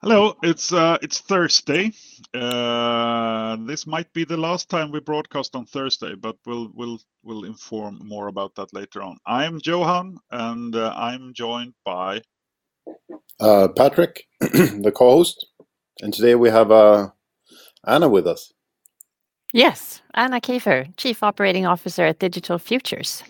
Hello, it's uh, it's Thursday. Uh, this might be the last time we broadcast on Thursday, but we'll we'll we'll inform more about that later on. I'm Johan, and uh, I'm joined by uh, Patrick, the co-host, and today we have uh, Anna with us. Yes, Anna Kiefer, Chief Operating Officer at Digital Futures.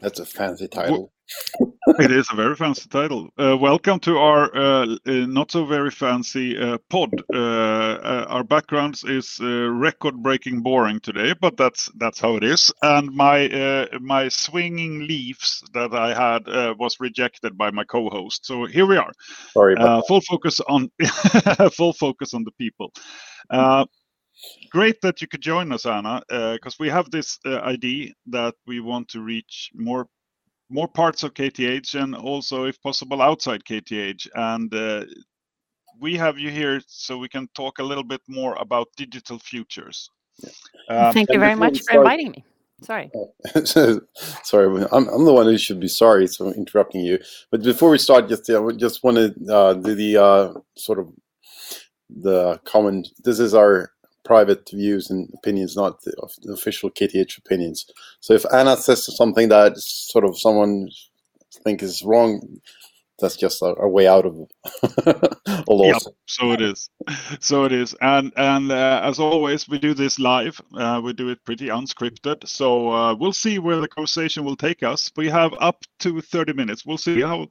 That's a fancy title it is a very fancy title. Uh, welcome to our uh, uh not so very fancy uh, pod. Uh, uh, our backgrounds is record-breaking boring today, but that's that's how it is. And my my swinging leaves that I had was rejected by my co-host. So here we are. Sorry, full focus on full focus on the people. Great that you could join us, Anna, because we have this idea that we want to reach more more parts of KTH and also, if possible, outside KTH. And uh, we have you here so we can talk a little bit more about digital futures. Um, Thank you very much for inviting me. Sorry. sorry, I'm, I'm the one who should be sorry, so interrupting you. But before we start, just I just want to uh, do the uh, sort of the common. This is our private views and opinions, not the, official KTH opinions. So if Anna says something that sort of someone think is wrong, that's just a, a way out of a loss. Yep, so it is, so it is, and and uh, as always, we do this live. Uh, we do it pretty unscripted, so uh, we'll see where the conversation will take us. We have up to thirty minutes. We'll see how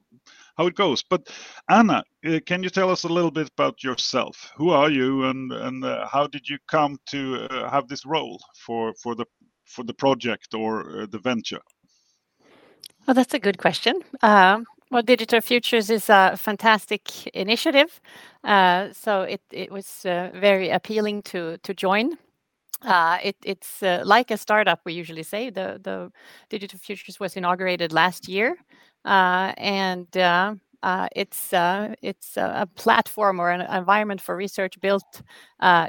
how it goes. But Anna, uh, can you tell us a little bit about yourself? Who are you, and and uh, how did you come to uh, have this role for for the for the project or uh, the venture? Well, that's a good question. Um, well, Digital Futures is a fantastic initiative, uh, so it it was uh, very appealing to to join. Uh, it, it's uh, like a startup, we usually say. The, the Digital Futures was inaugurated last year, uh, and uh, uh, it's it's a platform or an environment for research built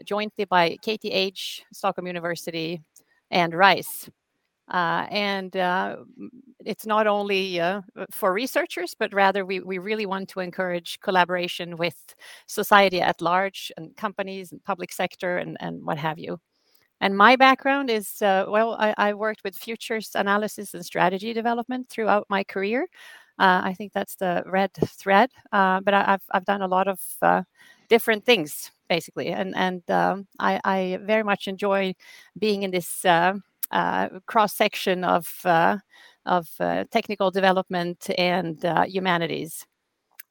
jointly by KTH, Stockholm University, and RISE. Uh, and uh, it's not only uh, for researchers, but rather we, we really want to encourage collaboration with society at large and companies and public sector and, and what have you. And my background is uh, well, I, I, worked with futures analysis and strategy development throughout my career. Uh, I think that's the red thread. Uh, but I, have I've done a lot of uh, different things basically, and and um, I, I, very much enjoy being in this uh, uh, cross section of of technical development and humanities.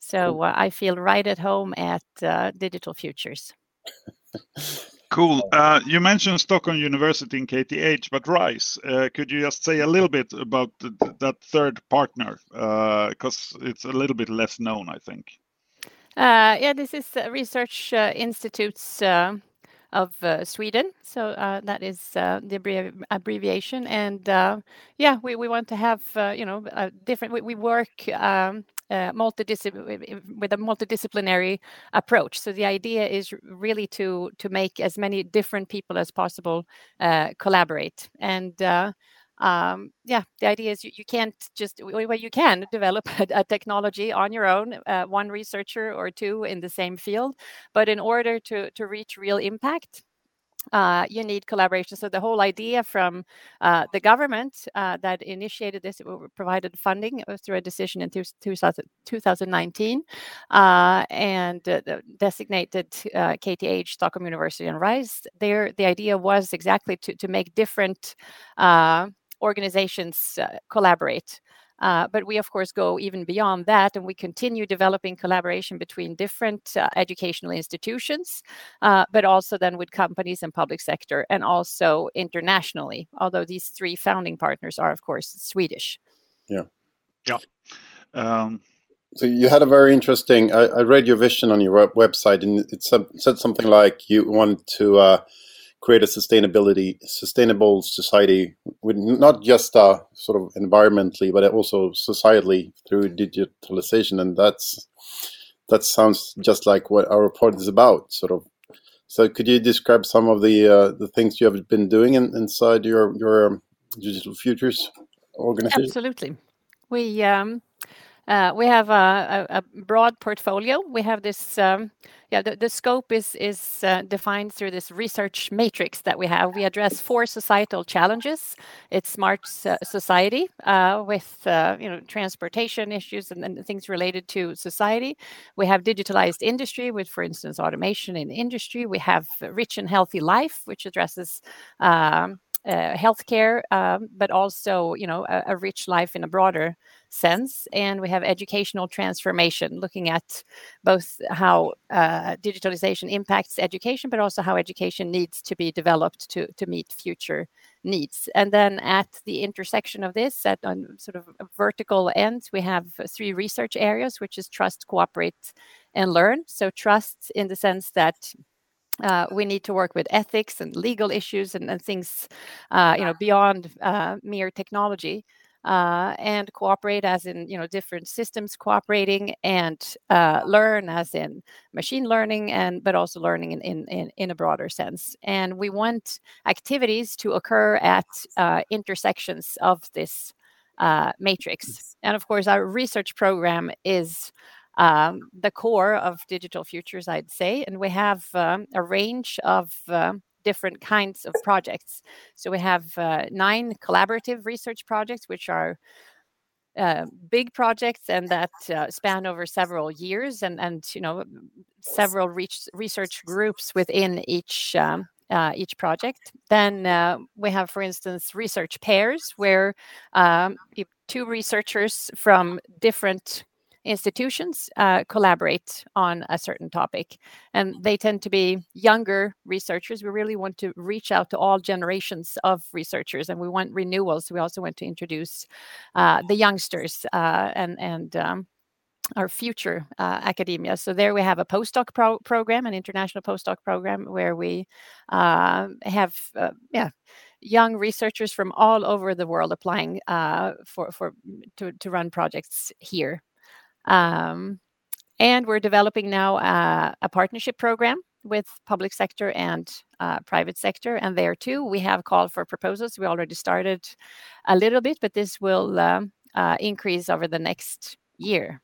So I feel right at home at Digital Futures. Cool. Uh, you mentioned Stockholm University and KTH, but RISE, uh, could you just say a little bit about that third partner? Because uh, it's a little bit less known, I think. Uh, yeah, this is uh, Research uh, Institutes of Sweden. So that is the abbreviation. And yeah, we, want to have, you know, different, we, we work um, uh, with a multidisciplinary approach. So the idea is really to to make as many different people as possible uh, collaborate. And uh, um, yeah, the idea is you, you can't just well you can develop a, a technology on your own, uh, one researcher or two in the same field, but in order to to reach real impact, uh, you need collaboration. So the whole idea from uh, the government uh, that initiated this, provided funding through a decision in 2000, 2019, uh, and uh, designated KTH, uh, Stockholm University, and RISE. There, the idea was exactly to to make different organizations collaborate. Uh, but we, of course, go even beyond that and we continue developing collaboration between different uh, educational institutions, uh, but also then with companies and public sector and also internationally, although these three founding partners are, of course, Swedish. Yeah. Yeah. Um, so you had a very interesting. I, I, read your vision on your website, and it said something like you want to uh, create a sustainability sustainable society with not just uh, sort of environmentally but also societally through digitalization. And that's that sounds just like what our report is about sort of. So could you describe some of the uh, the things you have been doing in, inside your your digital futures organization? Absolutely. We um, uh, we have a, a, broad portfolio. We have this um, yeah, the, scope is is uh, defined through this research matrix that we have. We address four societal challenges. It's smart uh, society uh, with you know transportation issues and, and, things related to society. We have digitalized industry with, for instance, automation in industry. We have rich and healthy life, which addresses um, uh, healthcare, um, but also you know a, a, rich life in a broader sense. And we have educational transformation, looking at both how uh, digitalization impacts education, but also how education needs to be developed to to meet future needs. And then at the intersection of this, at on sort of vertical ends, we have three research areas, which is trust, cooperate, and learn. So trust in the sense that uh, we need to work with ethics and legal issues and, and things, uh, you know, beyond uh, mere technology, uh, and cooperate as in you know different systems cooperating, and uh, learn as in machine learning, and but also learning in, in in, in a broader sense. And we want activities to occur at uh, intersections of this matrix. And of course, our research program is um, the core of digital futures, I'd say. And we have um, a range of uh, different kinds of projects. So we have uh, nine collaborative research projects, which are uh, big projects and that uh, span over several years and and you know several reach, research groups within each um, uh, each project. Then uh, we have, for instance, research pairs where um, two researchers from different institutions uh, collaborate on a certain topic. And they tend to be younger researchers. We really want to reach out to all generations of researchers and we want renewals. We also want to introduce uh, the youngsters uh, and, and um, our future uh, academia. So there we have a postdoc pro- program, an international postdoc program, where we uh, have uh, yeah young researchers from all over the world applying uh, for for to to run projects here. Um, and we're developing now uh, a partnership program with public sector and uh, private sector. And there too, we have called for proposals. We already started a little bit, but this will um, uh, increase over the next year.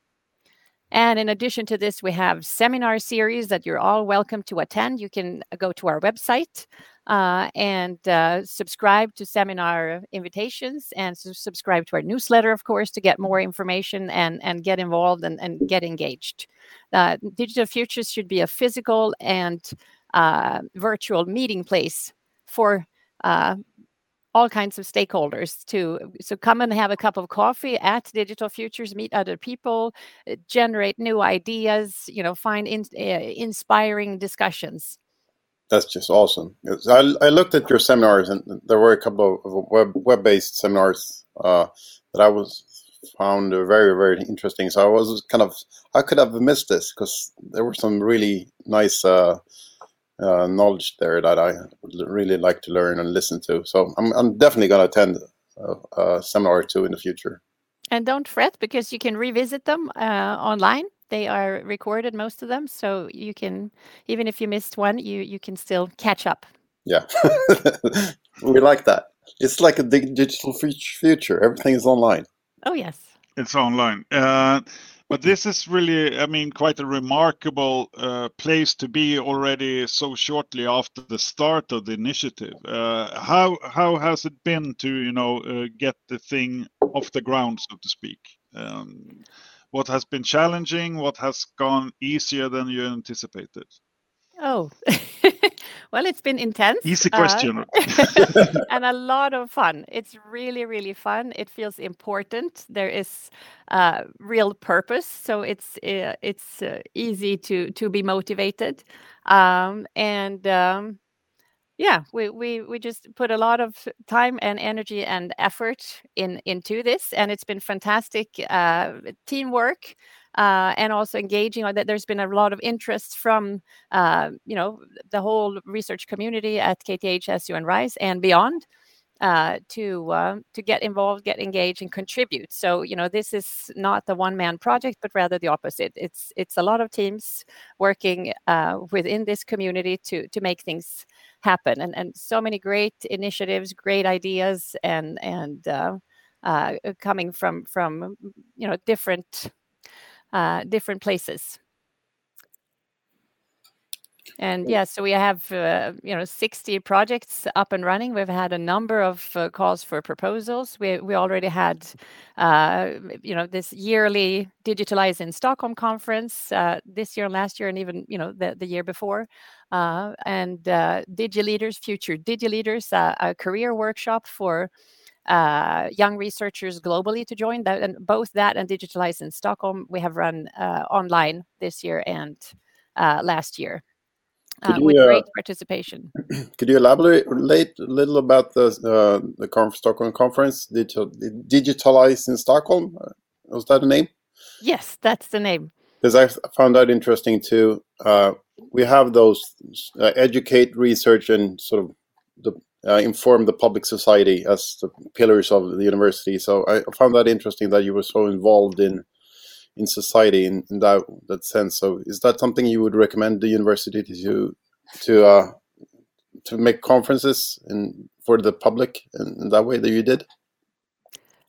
And in addition to this, we have seminar series that you're all welcome to attend. You can go to our website uh, and uh, subscribe to seminar invitations and subscribe to our newsletter, of course, to get more information and, and get involved and, and get engaged. Uh, Digital Futures should be a physical and uh, virtual meeting place for uh, all kinds of stakeholders to so come and have a cup of coffee at digital futures meet other people uh, generate new ideas you know find in, uh, inspiring discussions that's just awesome. I, I looked at your seminars, and there were a couple of web web based seminars uh, that I was found very very interesting. So I was kind of I could have missed this because there were some really nice uh, uh, knowledge there that I really like to learn and listen to. So I'm I'm definitely going to attend a, a, seminar or two in the future. And don't fret because you can revisit them uh, online they are recorded, most of them, so you can even if you missed one, you you can still catch up. Yeah, we like that. It's like a digital future. Everything is online. Oh yes, it's online. Uh, but this is really, I mean, quite a remarkable uh, place to be already so shortly after the start of the initiative. Uh, how how has it been to you know uh, get the thing off the ground, so to speak? Um, what has been challenging? What has gone easier than you anticipated? Oh, well, it's been intense. Easy question. Uh, and a lot of fun. It's really, really fun. It feels important. There is uh, real purpose, so it's uh, it's uh, easy to to be motivated. Um, and um, yeah we, we we just put a lot of time and energy and effort in into this and it's been fantastic uh, teamwork uh, and also engaging on that there's been a lot of interest from uh, you know the whole research community at kth su and rise and beyond uh, to uh, to get involved, get engaged, and contribute. So you know this is not the one man project, but rather the opposite. It's it's a lot of teams working uh, within this community to to make things happen, and and so many great initiatives, great ideas, and and uh, uh, coming from from you know different uh, different places. and yeah, so we have uh, you know 60 projects up and running. We've had a number of uh, calls for proposals. We we already had uh, you know this yearly Digitalize in Stockholm conference uh, this year, last year, and even you know the the year before. Uh, and uh, Digi Leaders, Future Digi Leaders, a career workshop for uh, young researchers globally to join that and both that and digitalize in stockholm we have run uh, online this year and uh, last year uh, you, with uh, great participation. Could you elaborate a little about the uh, the conf Stockholm conference? Digital, Digitalize in Stockholm. Uh, was that a name? Yes, that's the name. Because I found that interesting too. Uh, we have those uh, educate, research, and sort of the, inform the public society as the pillars of the university. So I found that interesting that you were so involved in in society in, in that that sense. So is that something you would recommend the university to to uh, to make conferences in for the public in, in that way that you did?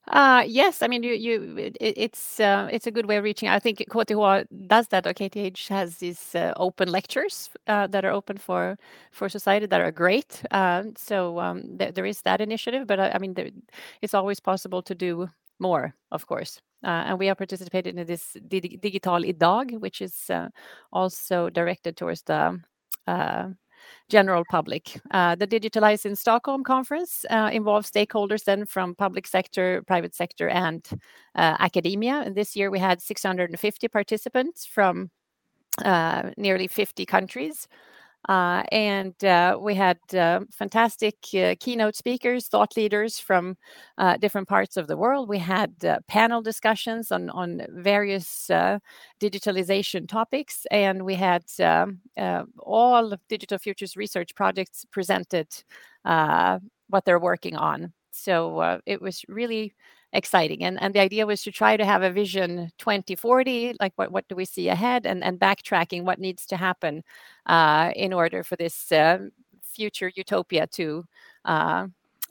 Uh, yes, I mean you you it, it's uh, it's a good way of reaching. I think KTH does that. Or KTH has these uh, open lectures uh, that are open for for society that are great. Uh, so um, th there is that initiative, but I, I mean there, it's always possible to do more, of course. Uh, and we are participating in this Digital idag, which is uh, also directed towards the uh, general public. Uh, the Digitalize in Stockholm conference uh, involves stakeholders then from public sector, private sector, and uh, academia. And this year we had 650 participants from nearly 50 countries. Uh, and uh, we had uh, fantastic uh, keynote speakers, thought leaders from uh, different parts of the world. We had uh, panel discussions on, on various digitalization topics, and we had all Digital Futures research projects presented what they're working on. So it was really exciting. And, and the idea was to try to have a vision 2040, like what, what do we see ahead, and, and backtracking what needs to happen uh, in order for this uh, future utopia to uh,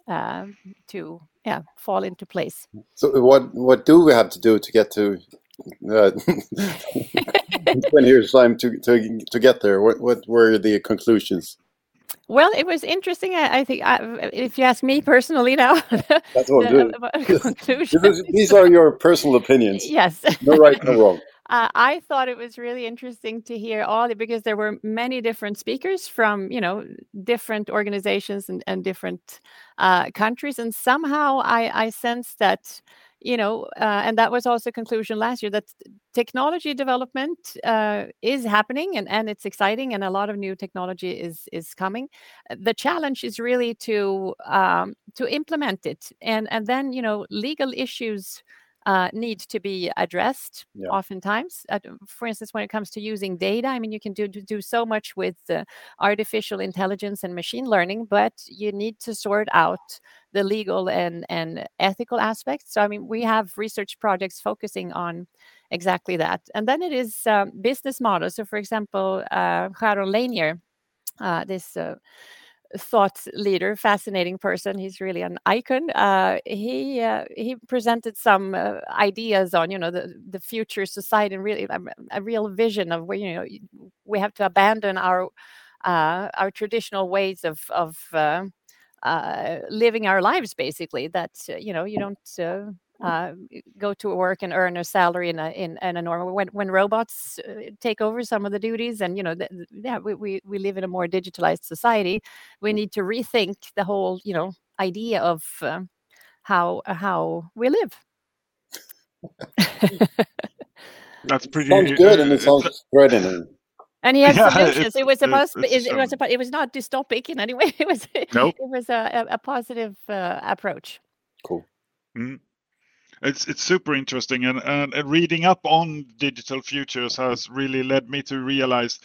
uh, to yeah fall into place. So what what do we have to do to get to uh, 20 years time to, to to get there? What what were the conclusions? Well, it was interesting. I, I think, I, if you ask me personally, now that's what the, conclusion. These are your personal opinions. Yes, no right, no wrong. Uh, I thought it was really interesting to hear all the because there were many different speakers from you know different organizations and, and different uh, countries, and somehow I, I sensed that you know, uh, and that was also a conclusion last year that technology development uh, is happening and, and it's exciting and a lot of new technology is is coming. The challenge is really to um, to implement it and and then you know legal issues uh, need to be addressed yeah. oftentimes. Uh, for instance, when it comes to using data, I mean, you can do do so much with uh, artificial intelligence and machine learning, but you need to sort out the legal and and ethical aspects. So, I mean, we have research projects focusing on exactly that, and then it is um, business models. So, for example, uh, Jaron Lanier, uh, this uh, thought leader, fascinating person. He's really an icon. Uh, he uh, he presented some uh, ideas on you know the the future society and really a, a, real vision of where you know we have to abandon our uh, our traditional ways of of uh, uh, living our lives. Basically, that you know you don't uh, go to work and earn a salary in a in, in a normal when when robots uh, take over some of the duties and you know the, yeah we, we we live in a more digitalized society we need to rethink the whole you know idea of uh, how how we live that's pretty sounds good and it sounds threatening and he had yeah, solutions. It was supposed. It, it, was. A, it was not dystopic in any way. It was. Nope. It was a, a positive uh, approach. Cool. Mm it's it's super interesting and, and, and reading up on digital futures has really led me to realize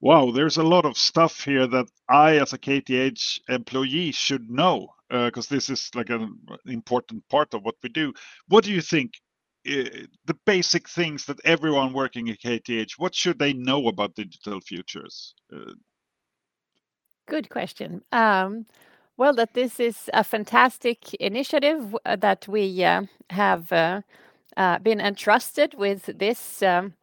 wow there's a lot of stuff here that i as a kth employee should know because uh, this is like an important part of what we do. What do you think uh, the basic things that everyone working at kth what should they know about digital futures? Uh, good question. Um, well, that this is a fantastic initiative uh, that we uh, have uh, uh, been entrusted with this um,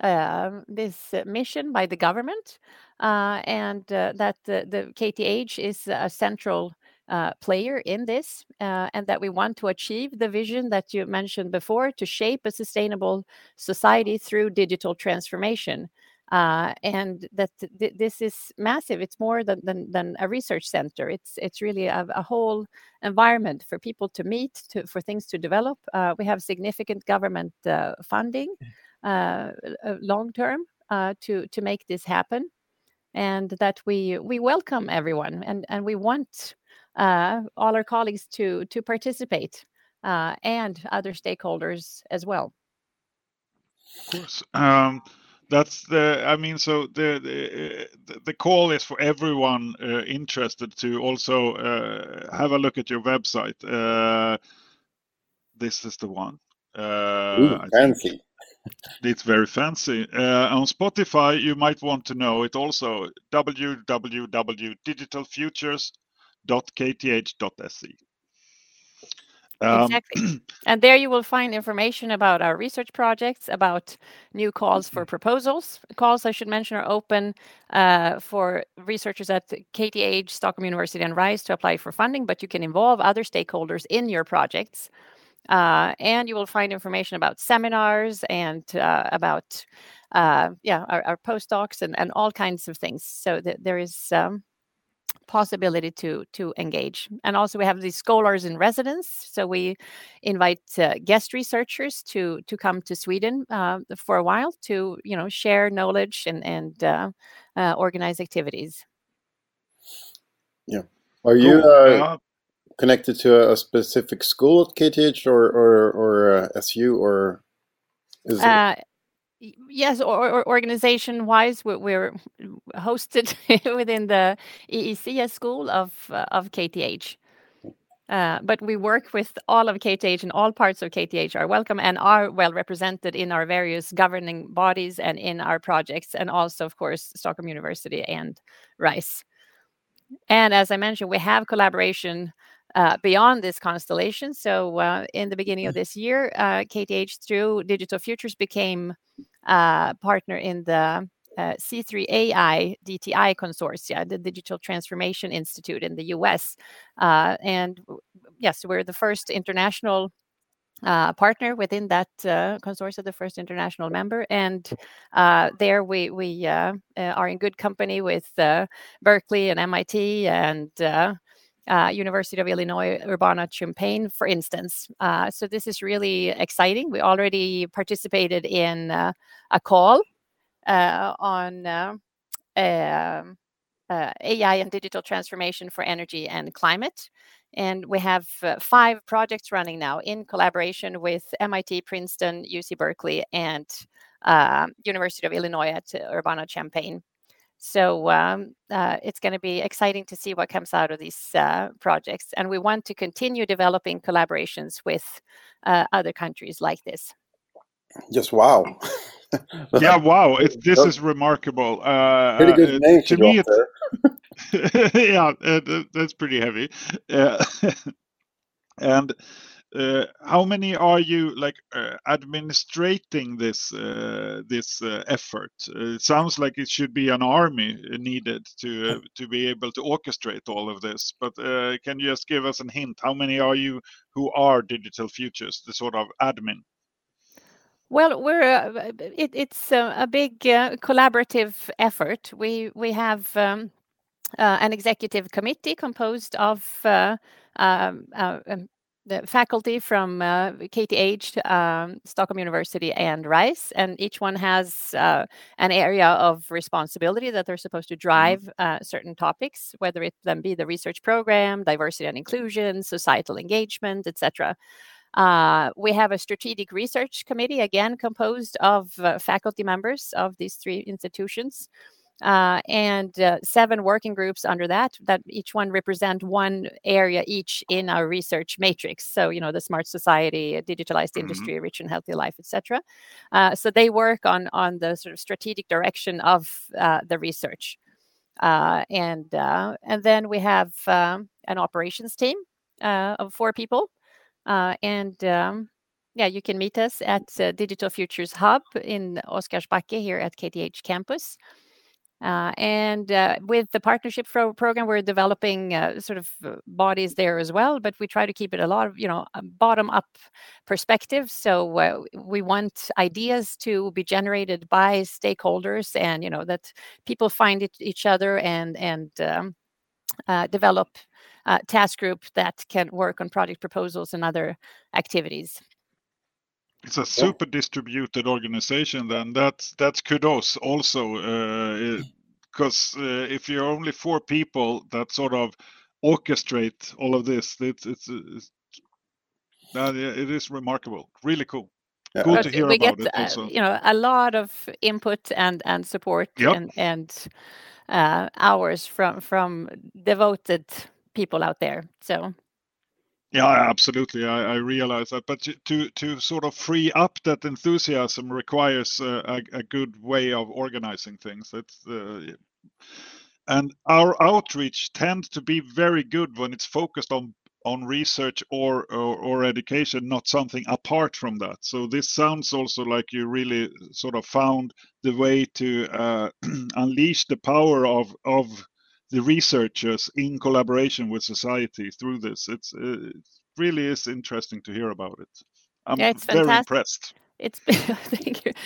uh, this mission by the government, uh, and uh, that the, the, KTH is a central player in this, and that we want to achieve the vision that you mentioned before to shape a sustainable society through digital transformation. Uh, and that th- this is massive. It's more than, than, than a research center. It's it's really a, a whole environment for people to meet, to, for things to develop. Uh, we have significant government uh, funding, uh, uh, long term, to to make this happen, and that we we welcome everyone and and we want all our colleagues to to participate and other stakeholders as well. Of course. Um, that's the i mean so the the, the call is for everyone uh, interested to also uh, have a look at your website. Uh, this is the one. Uh, Ooh, fancy. it's very fancy. Uh, on spotify you might want to know it also www.digitalfutures.kth.se um, exactly. and there you will find information about our research projects, about new calls for mm-hmm. proposals. Calls, I should mention, are open uh, for researchers at KTH, Stockholm University, and RISE to apply for funding, but you can involve other stakeholders in your projects. Uh, and you will find information about seminars and uh, about uh, yeah our, our, postdocs and, and all kinds of things. So th- there is um, possibility to to engage. And also we have these scholars in residence so we invite uh, guest researchers to to come to sweden uh, for a while to you know share knowledge and and uh, uh organize activities. Yeah. Are you uh, connected to a specific school at kth or or or uh, su or is it yes or, or organization wise we're, we're, hosted within the eecs school of uh, of kth uh, but we work with all of KTH and all parts of KTH are welcome and are well represented in our various governing bodies and in our projects, and also, of course, Stockholm University and RISE. And as I mentioned, we have collaboration uh, beyond this constellation. So, uh, in the beginning of this year, uh, KTH through Digital Futures became uh, partner in the uh, C3AI DTI consortia, the Digital Transformation Institute in the US. Uh, and yes, we're the first international uh, partner within that uh, consortium, the first international member, and uh, there we we uh, are in good company with Berkeley and MIT and uh, University of Illinois Urbana-Champaign, for instance. Uh, so this is really exciting. We already participated in uh, a call uh, on uh, um, uh, AI and digital transformation for energy and climate. And we have five projects running now in collaboration with MIT, Princeton, UC Berkeley, and University of Illinois at Urbana-Champaign. So um, uh, it's going to be exciting to see what comes out of these uh, projects. And we want to continue developing collaborations with uh, other countries like this. Just wow. yeah, wow. It, this is remarkable. Uh, pretty good uh, name to me. yeah, uh, that's pretty heavy. and uh, how many are you like uh, administrating this uh, this uh, effort? Uh, it sounds like it should be an army needed to uh, to be able to orchestrate all of this. But can you just give us a hint? How many are you who are Digital Futures, the sort of admin? Well, we're it, it's a, a big collaborative effort. We we have. Um, an executive committee composed of um, um, the faculty from uh, KTH, um, Stockholm University, and RISE, and each one has uh, an area of responsibility that they're supposed to mm-hmm. drive uh, certain topics, whether it then be the research program, diversity and inclusion, societal engagement, etc. Uh, we have a strategic research committee, again composed of uh, faculty members of these three institutions uh, and uh, seven working groups under that that each one represent one area each in our research matrix so you know the smart society digitalized mm-hmm. industry rich and healthy life etc uh, so they work on on the sort of strategic direction of uh, the research uh, and uh, and then we have um, an operations team of four people and um, yeah, you can meet us at uh, Digital Futures Hub in Osquars backe here at KTH campus. Uh, and uh, with the partnership pro- program, we're developing uh, sort of uh, bodies there as well. But we try to keep it a lot of, you know, bottom up perspective. So uh, we want ideas to be generated by stakeholders, and you know that people find it, each other and and um, uh, develop task group that can work on project proposals and other activities it's a super yeah. distributed organization then that's that's kudos also because uh, uh, if you're only four people that sort of orchestrate all of this it's it's, it's uh, it is remarkable really cool yeah. Good to hear we about get, it also. you know a lot of input and and support yep. and and uh, hours from from devoted people out there so yeah, absolutely. I, I realize that, but to to sort of free up that enthusiasm requires a, a, good way of organizing things. It's uh, and our outreach tends to be very good when it's focused on on research or, or, or education, not something apart from that. So this sounds also like you really sort of found the way to uh, unleash the power of of the researchers in collaboration with society through this. It's uh, it really is interesting to hear about it. I'm yeah, very fantastic. impressed it's been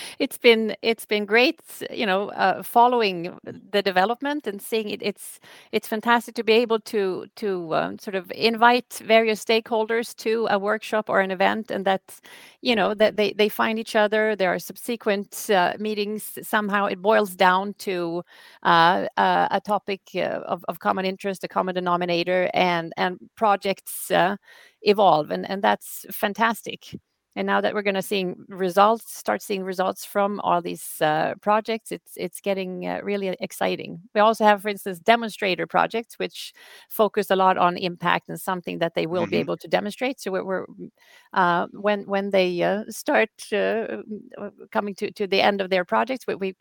it's been it's been great you know uh, following the development and seeing it. It's it's fantastic to be able to to um, sort of invite various stakeholders to a workshop or an event and that you know that they they find each other. There are subsequent uh, meetings. Somehow it boils down to uh, uh a topic uh, of, of common interest a common denominator and and projects uh, evolve. And and that's fantastic and now that we're going to see results start seeing results from all these uh, projects it's it's getting uh, really exciting. We also have for instance demonstrator projects which focus a lot on impact and something that they will mm-hmm. be able to demonstrate. So we're, uh, when when they uh, start uh, uh, coming to, to the end of their projects we, we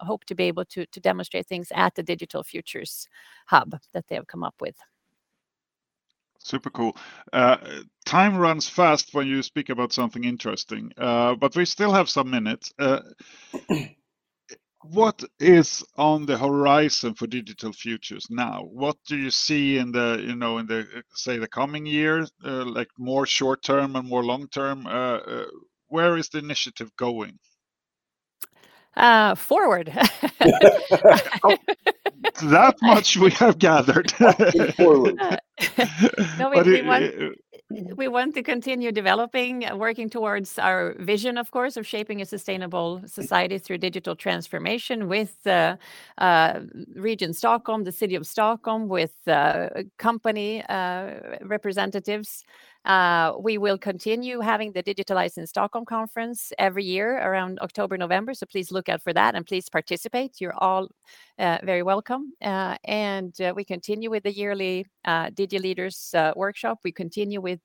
hope to be able to to demonstrate things at the digital futures hub that they have come up with Super cool. Uh, time runs fast when you speak about something interesting, uh, but we still have some minutes. Uh, what is on the horizon for digital futures now? What do you see in the, you know, in the uh, say the coming year, uh, like more short term and more long term? Uh, where is the initiative going? Uh, forward. oh, that much we have gathered. no, we, we, want, we want to continue developing, uh, working towards our vision, of course, of shaping a sustainable society through digital transformation with uh, uh, Region Stockholm, the City of Stockholm, with uh, company uh, representatives uh, we will continue having the Digitalize in Stockholm conference every year around October, November. So please look out for that and please participate. You're all uh, very welcome. Uh, and uh, we continue with the yearly uh, Digi Leaders uh, workshop. We continue with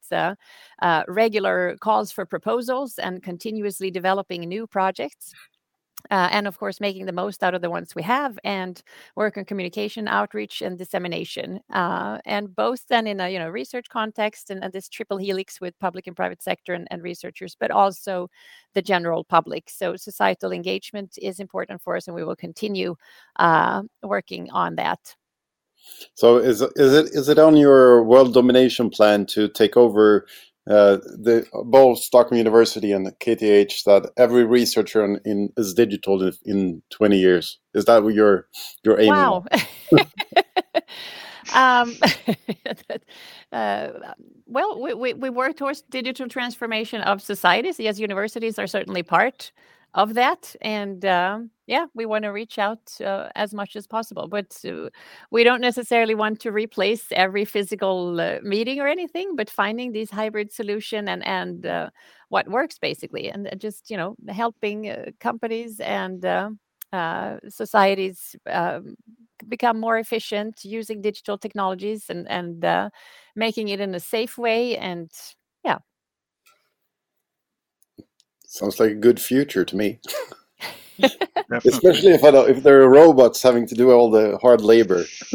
regular calls for proposals and continuously developing new projects. Uh, and of course making the most out of the ones we have and work on communication outreach and dissemination uh, and both then in a you know research context and, and this triple helix with public and private sector and, and, researchers but also the general public. So societal engagement is important for us and we will continue uh, working on that. So is is it is it on your world domination plan to take over uh, the both Stockholm University and KTH that every researcher in, in is digital in, in, 20 years. Is that what you're you're aiming? Wow. um, uh, well, we, we, we work towards digital transformation of societies. Yes, universities are certainly part of that. And uh, yeah, we want to reach out uh, as much as possible, but uh, we don't necessarily want to replace every physical uh, meeting or anything. But finding these hybrid solution and and uh, what works basically, and just you know helping uh, companies and societies um, become more efficient using digital technologies and and making it in a safe way and yeah Sounds like a good future to me. Especially if I don't, if there are robots having to do all the hard labor.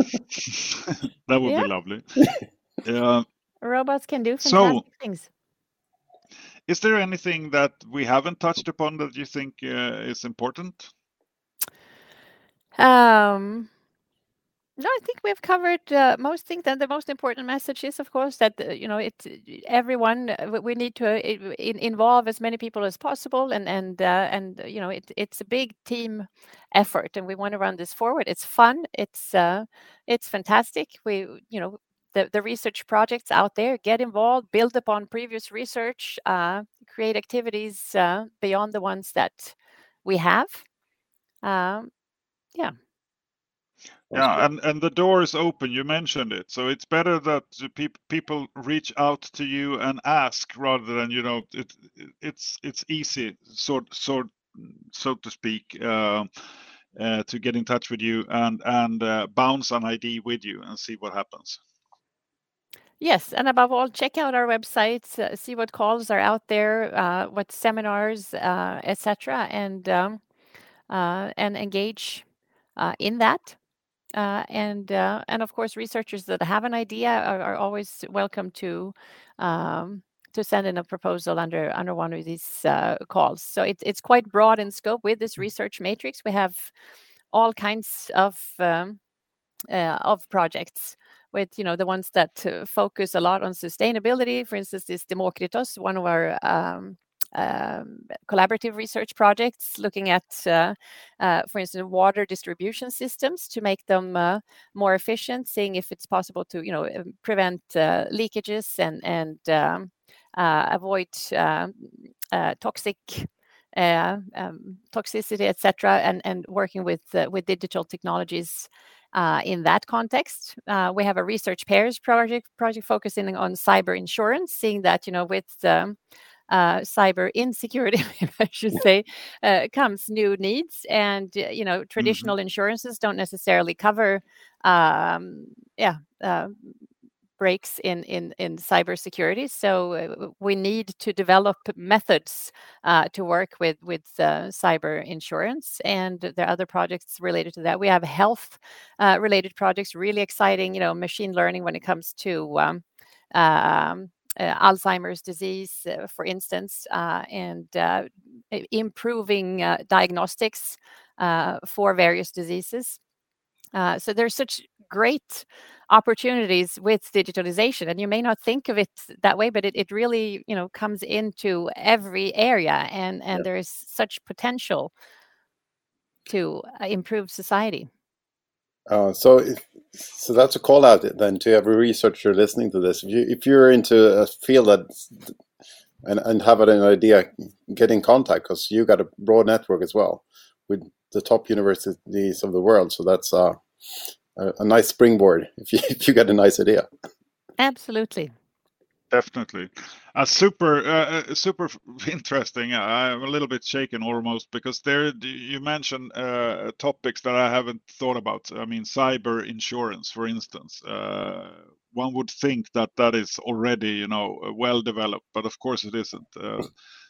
that would yeah. be lovely. Yeah. Robots can do fantastic so, things. Is there anything that we haven't touched upon that you think is important? Um, no, I think we've covered uh, most things. And the most important message is, of course, that uh, you know, it everyone uh, we need to uh, in, involve as many people as possible, and and uh, and you know, it, it's a big team effort, and we want to run this forward. It's fun. It's uh, it's fantastic. We you know. The, the research projects out there get involved build upon previous research create activities beyond the ones that we have um, yeah yeah and and the door is open you mentioned it so it's better that pe- people reach out to you and ask rather than you know it, it's it's easy sort sort so to speak uh, uh, to get in touch with you and and uh, bounce an id with you and see what happens Yes, and above all, check out our websites, uh, see what calls are out there, uh, what seminars, uh, etc., and um, uh, and engage uh, in that. Uh, and uh, and of course, researchers that have an idea are, are always welcome to um, to send in a proposal under under one of these uh, calls. So it's it's quite broad in scope. With this research matrix, we have all kinds of um, uh, of projects with you know the ones that uh, focus a lot on sustainability. For instance, this Demokritos, one of our um, um, collaborative research projects looking at, uh, uh, for instance, water distribution systems to make them uh, more efficient, seeing if it's possible to, you know, um, prevent uh, leakages and and um, uh, avoid um, uh, toxic. Um, toxicity, etc., and and working with with digital technologies uh, in that context. Uh, we have a research pairs project project focusing on cyber insurance, seeing that you know with um, uh, cyber insecurity, I should say, uh, comes new needs, and uh, you know mm-hmm. traditional mm-hmm. insurances don't necessarily cover, um, yeah, uh, breaks in in in cybersecurity. So uh, we need to develop methods uh, to work with with cyber insurance, and there are other projects related to that. We have health related projects, really exciting. You know, machine learning when it comes to um, um, Uh, Alzheimer's disease, uh, for instance, uh, and uh, improving uh, diagnostics for various diseases. so there's such great opportunities with digitalization and you may not think of it that way but it, it really you know comes into every area and and yeah. there is such potential to improve society uh, so, if, so that's a call out then to every researcher listening to this. If you if you're into a field that and and have an idea, get in contact because you got a broad network as well with the top universities of the world. So that's uh, a, a nice springboard if you if you get a nice idea. Absolutely definitely. Uh, super uh, uh super interesting. I'm a little bit shaken almost because there you mentioned uh, topics that i haven't thought about. I mean cyber insurance for instance. Uh, one would think that that is already you know well developed but of course it isn't. Uh,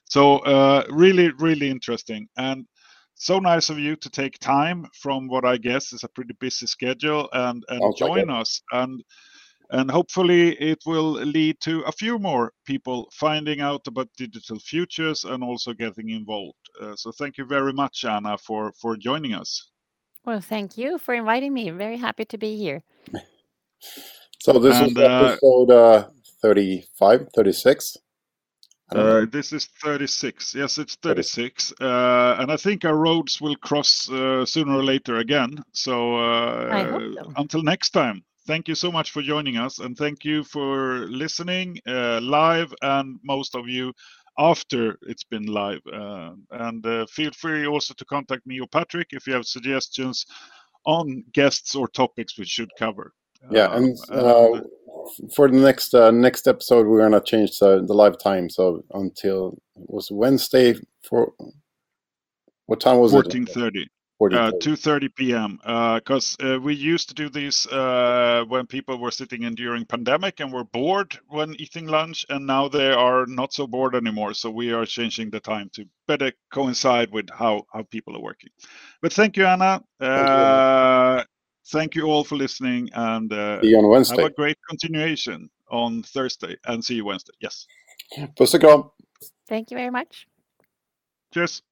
so really really interesting and so nice of you to take time from what i guess is a pretty busy schedule and and join us. And and hopefully it will lead to a few more people finding out about digital futures and also getting involved. Uh, so thank you very much, Anna, for, for joining us. Well, thank you for inviting me. I'm very happy to be here. So this and, is uh, episode uh, 35, 36? Uh, this is 36. Yes, it's 36. Uh, and I think our roads will cross uh, sooner or later again. So, uh, so, until next time thank you so much for joining us and thank you for listening uh, live and most of you after it's been live uh, and uh, feel free also to contact me or patrick if you have suggestions on guests or topics we should cover yeah um, and, uh, for the next uh, next episode we're gonna change the, the live time so until it was wednesday for what time was 1430. it 1430 uh, 2:30 p.m. Because uh, uh, we used to do these uh, when people were sitting in during pandemic and were bored when eating lunch, and now they are not so bored anymore. So we are changing the time to better coincide with how how people are working. But thank you, Anna. Thank you, uh, thank you all for listening, and uh, see you on Wednesday. Have a great continuation on Thursday, and see you Wednesday. Yes. Puss och kram. Thank you very much. Cheers.